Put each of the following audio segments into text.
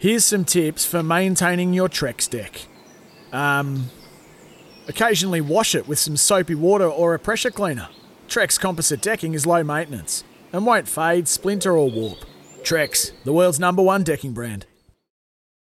Here's some tips for maintaining your Trex deck. Um, occasionally wash it with some soapy water or a pressure cleaner. Trex composite decking is low maintenance and won't fade, splinter, or warp. Trex, the world's number one decking brand.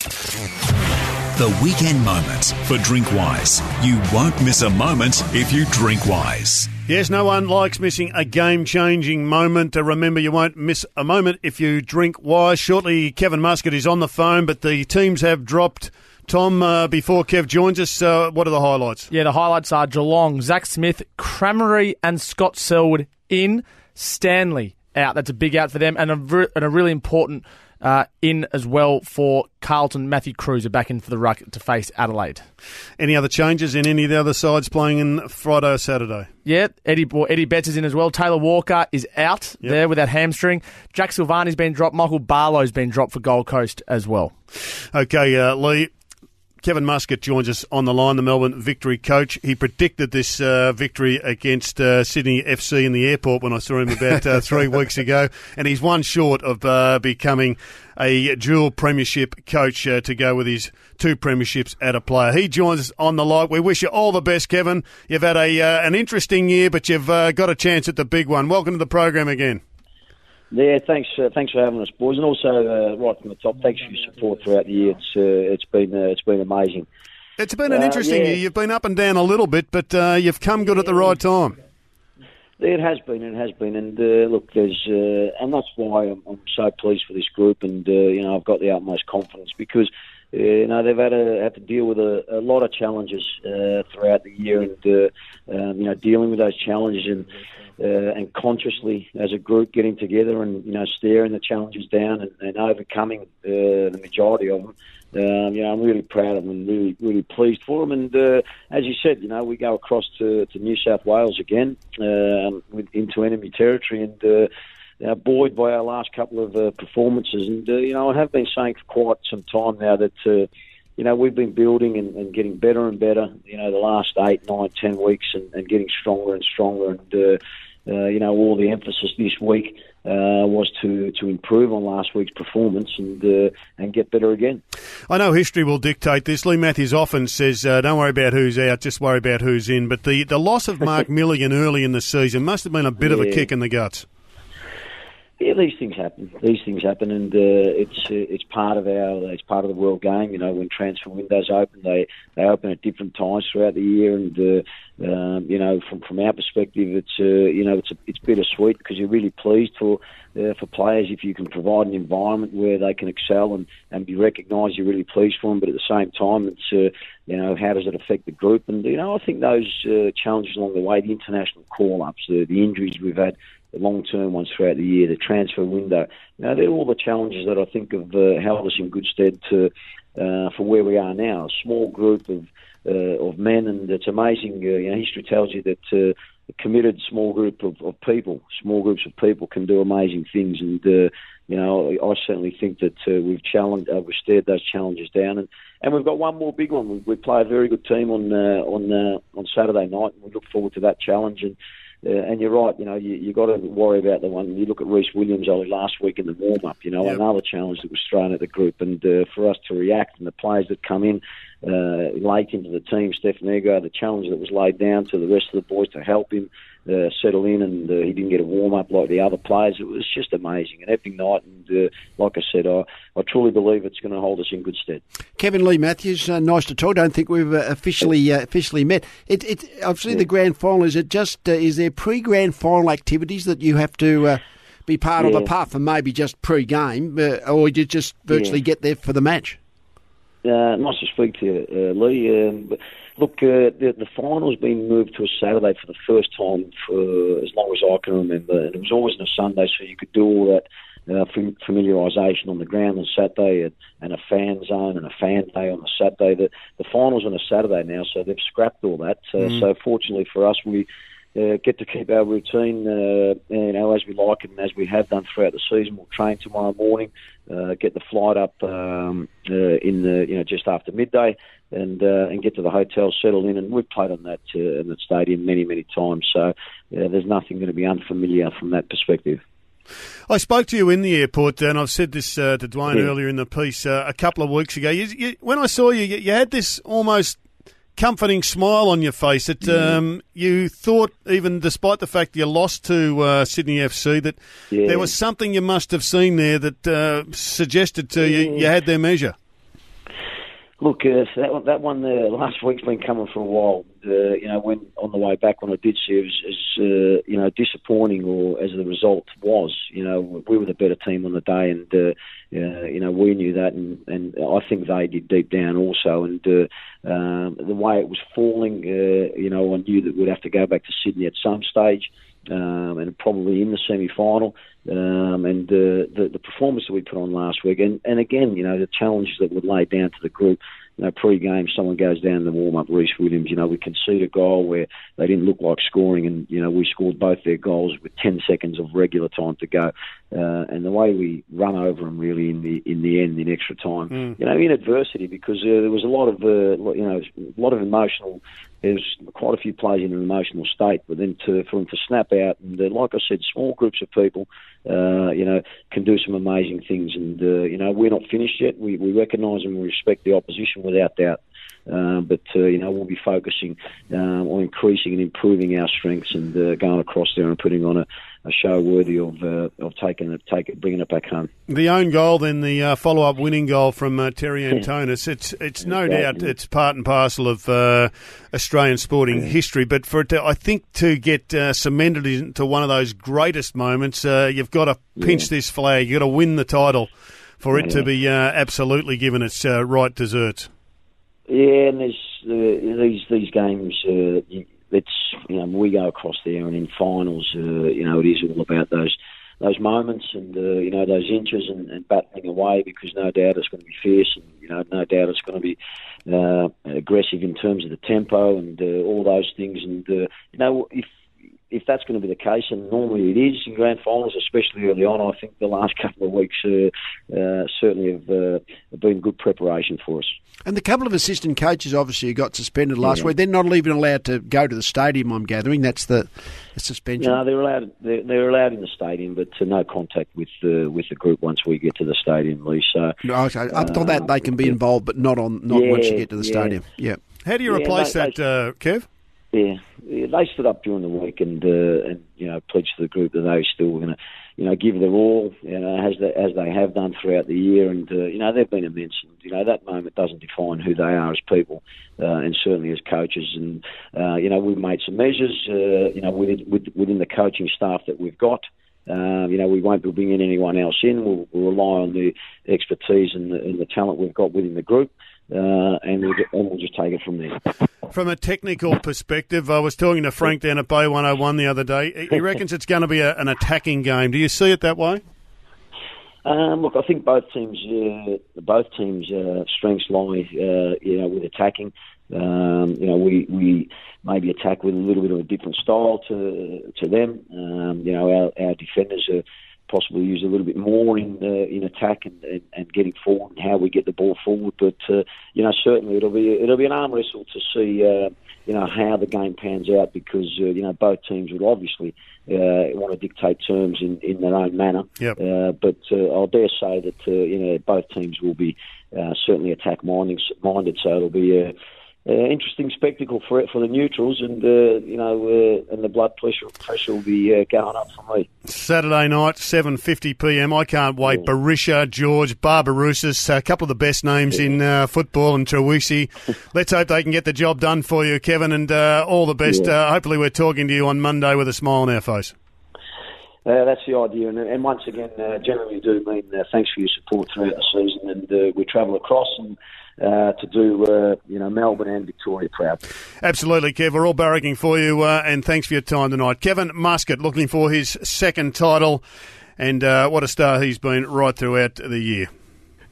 The weekend moment for Drinkwise. You won't miss a moment if you drink wise. Yes, no one likes missing a game changing moment. Uh, remember, you won't miss a moment if you drink wise. Shortly, Kevin Muscat is on the phone, but the teams have dropped. Tom, uh, before Kev joins us, uh, what are the highlights? Yeah, the highlights are Geelong, Zach Smith, Cramery, and Scott Selwood in. Stanley out. That's a big out for them, and a, re- and a really important uh, in as well for Carlton. Matthew Kreuzer back in for the ruck to face Adelaide. Any other changes in any of the other sides playing in Friday or Saturday? Yeah, Eddie well, Eddie Betts is in as well. Taylor Walker is out Yep. there with that hamstring. Jack Silvagni's been dropped. Michael Barlow's been dropped for Gold Coast as well. Okay, uh, Leigh. Kevin Muscat joins us on the line, the Melbourne victory coach. He predicted this uh, victory against uh, Sydney FC in the airport when I saw him about uh, three weeks ago, and he's one short of uh, becoming a dual premiership coach uh, to go with his two premierships at a player. He joins us on the line. We wish you all the best, Kevin. You've had a uh, an interesting year, but you've uh, got a chance at the big one. Welcome to the program again. Yeah, thanks. Uh, thanks for having us, boys, and also uh, right from the top, thanks for your support throughout the year. It's uh, it's been uh, it's been amazing. It's been an Uh, interesting yeah. year. You've been up and down a little bit, but uh, you've come good at the right time. It has been, it has been, and uh, look, there's, uh, and that's why I'm, I'm so pleased for this group, and uh, you know, I've got the utmost confidence because you know they've had to had to deal with a, a lot of challenges uh, throughout the year, and uh, um, you know, dealing with those challenges and. Uh, and consciously, as a group, getting together and you know staring the challenges down and, and overcoming uh, the majority of them. Um, you know, I'm really proud of them and really, really pleased for them. And uh, as you said, you know, we go across to, to New South Wales again um, with, into enemy territory and. Uh, buoyed by our last couple of uh, performances, and uh, you know, I have been saying for quite some time now that uh, you know we've been building and, and getting better and better. You know, the last eight, nine, ten weeks, and, and getting stronger and stronger. And uh, uh, you know, all the emphasis this week uh, was to to improve on last week's performance and uh, and get better again. I know history will dictate this. Leigh Matthews often says, uh, "Don't worry about who's out, just worry about who's in." But the, the loss of Mark Milligan early in the season must have been a bit of a kick in the guts. Yeah, these things happen. These things happen, and uh, it's uh, it's part of our it's part of the world game. You know, when transfer windows open, they they open at different times throughout the year, and uh, um, you know, from from our perspective, it's uh, you know it's a, it's bittersweet because you're really pleased for uh, for players if you can provide an environment where they can excel and, and be recognised. You're really pleased for them, but at the same time, it's uh, you know how does it affect the group? And you know, I think those uh, challenges along the way, the international call-ups, the, the injuries we've had the long-term ones throughout the year, the transfer window. Now, they're all the challenges that I think have uh, held us in good stead to uh, for where we are now. A small group of uh, of men, and it's amazing. Uh, you know, history tells you that uh, a committed small group of, of people, small groups of people, can do amazing things. And uh, you know, I certainly think that uh, we've challenged, we've stared those challenges down, and, and we've got one more big one. We, we play a very good team on on on Saturday night, and we look forward to that challenge. And and you're right, you know, you you got to worry about the one. You look at Rhys Williams only last week in the warm up, you know, Yep. another challenge that was thrown at the group, and uh, for us to react and the players that come in uh, late into the team, Stefan Nigro, the challenge that was laid down to the rest of the boys to help him uh, settle in, and uh, he didn't get a warm up like the other players. It was just amazing, an epic night, and uh, like I said, I I truly believe it's going to hold us in good stead. Kevin Leigh Matthews, uh, nice to talk. Don't think we've uh, officially uh, officially met. It, it obviously the grand final. Is it just uh, is there pre grand final activities that you have to uh, be part of, Yeah. apart from maybe just pre game, uh, or you just virtually Yeah. get there for the match? Uh, nice to speak to you, uh, Leigh. Um, look, uh, the, the final's been moved to a Saturday for the first time for as long as I can remember, and it was always on a Sunday, so you could do all that uh, familiarisation on the ground on Saturday, and, and a fan zone and a fan day on the Saturday. The the finals on a Saturday now, so they've scrapped all that. Uh, mm. So fortunately for us, we uh, get to keep our routine, uh, you know, as we like and as we have done throughout the season. We'll train tomorrow morning, uh, get the flight up um, uh, in the, you know, just after midday, and uh, and get to the hotel, settle in, and we've played on that uh, in that stadium many, many times. So there's nothing going to be unfamiliar from that perspective. I spoke to you in the airport, and I've said this uh, to Dwayne yeah. earlier in the piece uh, a couple of weeks ago. You, you, when I saw you, you had this almost comforting smile on your face. That um, you thought, even despite the fact you lost to uh, Sydney FC, that yeah. there was something you must have seen there that uh, suggested to yeah. you you had their measure. Look, uh, that, that one uh, last week's been coming for a while. Uh, you know, when on the way back when I did see it, was as uh, you know disappointing or as the result was. You know, we were the better team on the day, and uh, uh, you know we knew that, and, and I think they did deep down also. And uh, um, the way it was falling, uh, you know, I knew that we'd have to go back to Sydney at some stage um, and probably in the semi-final. Um, and uh, the the performance that we put on last week, and, and again, you know, the challenges that were laid down to the group. You know, pre-game, someone goes down in the warm-up, Rhys Williams. You know, we concede a goal where they didn't look like scoring, and you know, we scored both their goals with 10 seconds of regular time to go. Uh, and the way we run over them, really, in the in the end, in extra time, mm. you know, in adversity, because uh, there was a lot of uh, you know, a lot of emotional there's quite a few players in an emotional state, but then to, for them to snap out and, uh, like I said, small groups of people, uh, you know, can do some amazing things. And uh, you know, we're not finished yet. We, we recognise and we respect the opposition without doubt. Uh, but uh, you know we'll be focusing uh, on increasing and improving our strengths and uh, going across there and putting on a, a show worthy of uh, of taking it, take it, bringing it back home. The own goal, then the uh, follow up winning goal from Terry Antonis. it's it's no doubt it's part and parcel of Australian sporting history. But for it to, I think to get cemented into one of those greatest moments, you've got to pinch yeah. this flag. You've got to win the title for it to be absolutely given its right deserts. Yeah, and there's uh, these these games. Uh, it's you know we go across there, and in finals, uh, you know, it is all about those those moments and uh, you know those inches and, and battling away because no doubt it's going to be fierce and you know no doubt it's going to be uh, aggressive in terms of the tempo and uh, all those things and uh, you know if if that's going to be the case, and normally it is in grand finals, especially early on, I think the last couple of weeks uh, uh, certainly have uh, been good preparation for us. And the couple of assistant coaches, obviously, who got suspended last yeah. week, they're not even allowed to go to the stadium. I'm gathering that's the, the suspension. No, they're allowed. They're, they're, allowed in the stadium, but to no contact with the with the group once we get to the stadium, Leigh. So no, okay. up to that they can be involved, but not on not yeah, once you get to the yeah. stadium. Yeah. How do you replace that, uh, Kev? Yeah, they stood up during the week and uh, and you know pledged to the group that they were still going to you know give their all, you know as they, as they have done throughout the year, and uh, you know they've been immense. And, you know that moment doesn't define who they are as people, uh, and certainly as coaches. And uh, you know we've made some measures, uh, you know within, within the coaching staff that we've got. Um, you know, we won't be bringing anyone else in. We'll, we'll rely on the expertise and the, and the talent we've got within the group uh, and, we'll and we'll just take it from there. From a technical perspective, I was talking to Frank down at Bay 101 the other day. He reckons it's going to be a, an attacking game. Do you see it that way? Um, look, I think both teams, uh, both teams' uh, strengths lie, uh, you know, with attacking. Um, you know, we we maybe attack with a little bit of a different style to to them. Um, you know, our, our defenders are possibly use a little bit more in uh, in attack and, and, and, getting forward and how we get the ball forward. But uh, you know, certainly it'll be it'll be an arm wrestle to see uh, you know how the game pans out because uh, you know both teams would obviously uh, want to dictate terms in, in their own manner. Yep. Uh, but I'll dare say that you know both teams will be certainly attack minded, minded. So it'll be a uh, interesting spectacle for it for the neutrals, and uh, you know, uh, and the blood pressure pressure will be uh, going up for me. Saturday night, seven fifty p.m. I can't wait. Yeah. Berisha, George, Barbarouses, a couple of the best names yeah. in uh, football, and Troisi. Let's hope they can get the job done for you, Kevin, and uh, all the best. Yeah. hopefully, we're talking to you on Monday with a smile on our face. Uh, that's the idea, and, and once again, uh, generally do mean uh, thanks for your support throughout the season, and we travel across and uh, to do uh, you know Melbourne and Victoria proud. Absolutely, Kev. We're all barracking for you, uh, and thanks for your time tonight, Kevin Muscat. Looking for his second title. and uh, what a star he's been right throughout the year.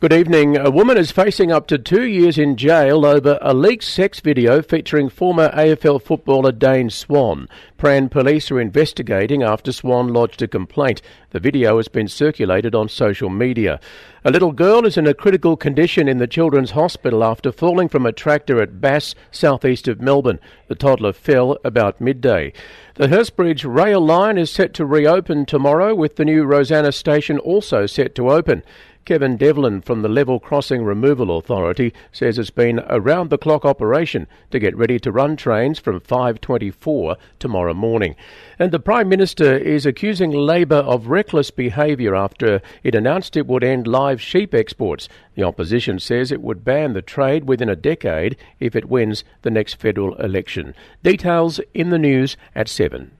Good evening. A woman is facing up to two years in jail over a leaked sex video featuring former AFL footballer Dane Swan. Prahran police are investigating after Swan lodged a complaint. The video has been circulated on social media. A little girl is in a critical condition in the Children's Hospital after falling from a tractor at Bass, southeast of Melbourne. The toddler fell about midday. The Hurstbridge rail line is set to reopen tomorrow, with the new Rosanna station also set to open. Kevin Devlin from the Level Crossing Removal Authority says it's been a round the clock operation to get ready to run trains from 5:24 tomorrow morning. And the Prime Minister is accusing Labor of reckless behaviour after it announced it would end live sheep exports. The opposition says it would ban the trade within a decade if it wins the next federal election. Details in the news at 7.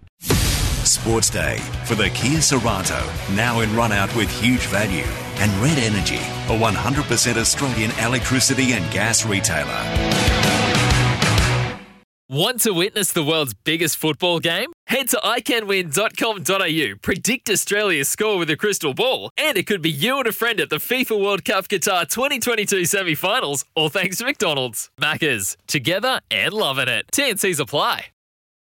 Sports Day for the Kia Sorento, now in run out with huge value. And Red Energy, a 100% Australian electricity and gas retailer. Want to witness the world's biggest football game? Head to iCanWin.com.au, predict Australia's score with a crystal ball, and it could be you and a friend at the FIFA World Cup Qatar 2022 semi finals, all thanks to McDonald's. Maccas, together and loving it. TNCs apply.